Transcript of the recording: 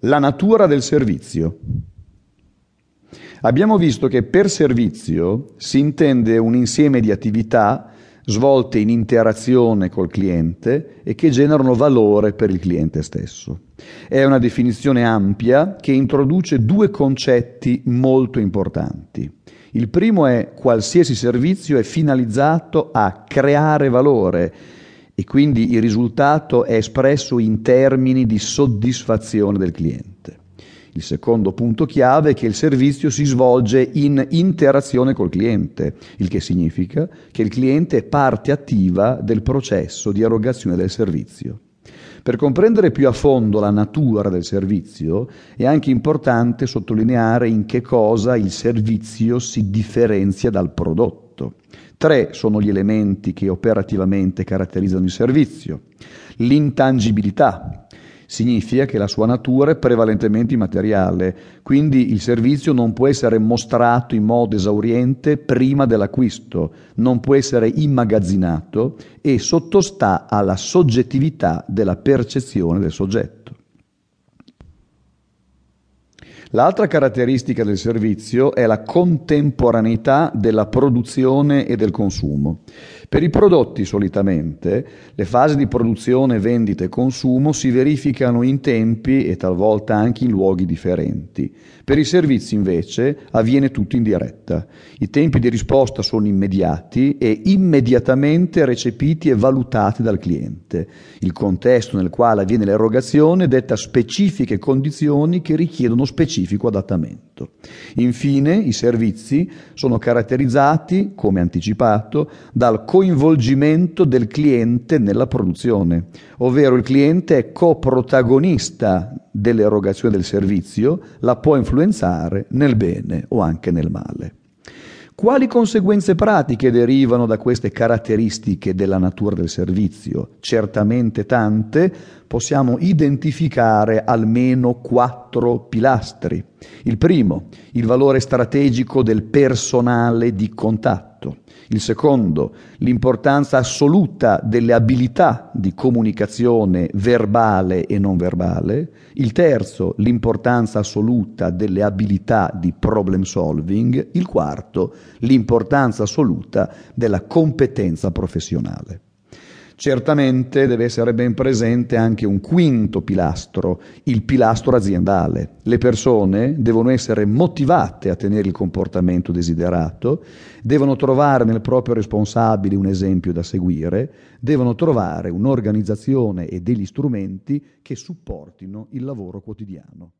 La natura del servizio. Abbiamo visto che per servizio si intende un insieme di attività svolte in interazione col cliente e che generano valore per il cliente stesso. È una definizione ampia che introduce due concetti molto importanti. Il primo è qualsiasi servizio è finalizzato a creare valore e quindi il risultato è espresso in termini di soddisfazione del cliente. Il secondo punto chiave è che il servizio si svolge in interazione col cliente, il che significa che il cliente è parte attiva del processo di erogazione del servizio. Per comprendere più a fondo la natura del servizio è anche importante sottolineare in che cosa il servizio si differenzia dal prodotto. Tre sono gli elementi che operativamente caratterizzano il servizio. L'intangibilità, significa che la sua natura è prevalentemente immateriale, quindi il servizio non può essere mostrato in modo esauriente prima dell'acquisto, non può essere immagazzinato e sottostà alla soggettività della percezione del soggetto. L'altra caratteristica del servizio è la contemporaneità della produzione e del consumo. Per i prodotti solitamente le fasi di produzione, vendita e consumo si verificano in tempi e talvolta anche in luoghi differenti. Per i servizi invece avviene tutto in diretta. I tempi di risposta sono immediati e immediatamente recepiti e valutati dal cliente. Il contesto nel quale avviene l'erogazione detta specifiche condizioni che richiedono specifico adattamento. Infine i servizi sono caratterizzati, come anticipato, dal coinvolgimento del cliente nella produzione, ovvero il cliente è coprotagonista dell'erogazione del servizio, la può influenzare nel bene o anche nel male. Quali conseguenze pratiche derivano da queste caratteristiche della natura del servizio? Certamente tante, possiamo identificare almeno quattro pilastri. Il primo, il valore strategico del personale di contatto. Il secondo, l'importanza assoluta delle abilità di comunicazione verbale e non verbale. Il terzo, l'importanza assoluta delle abilità di problem solving. Il quarto, l'importanza assoluta della competenza professionale. Certamente deve essere ben presente anche un quinto pilastro, il pilastro aziendale. Le persone devono essere motivate a tenere il comportamento desiderato, devono trovare nel proprio responsabile un esempio da seguire, devono trovare un'organizzazione e degli strumenti che supportino il lavoro quotidiano.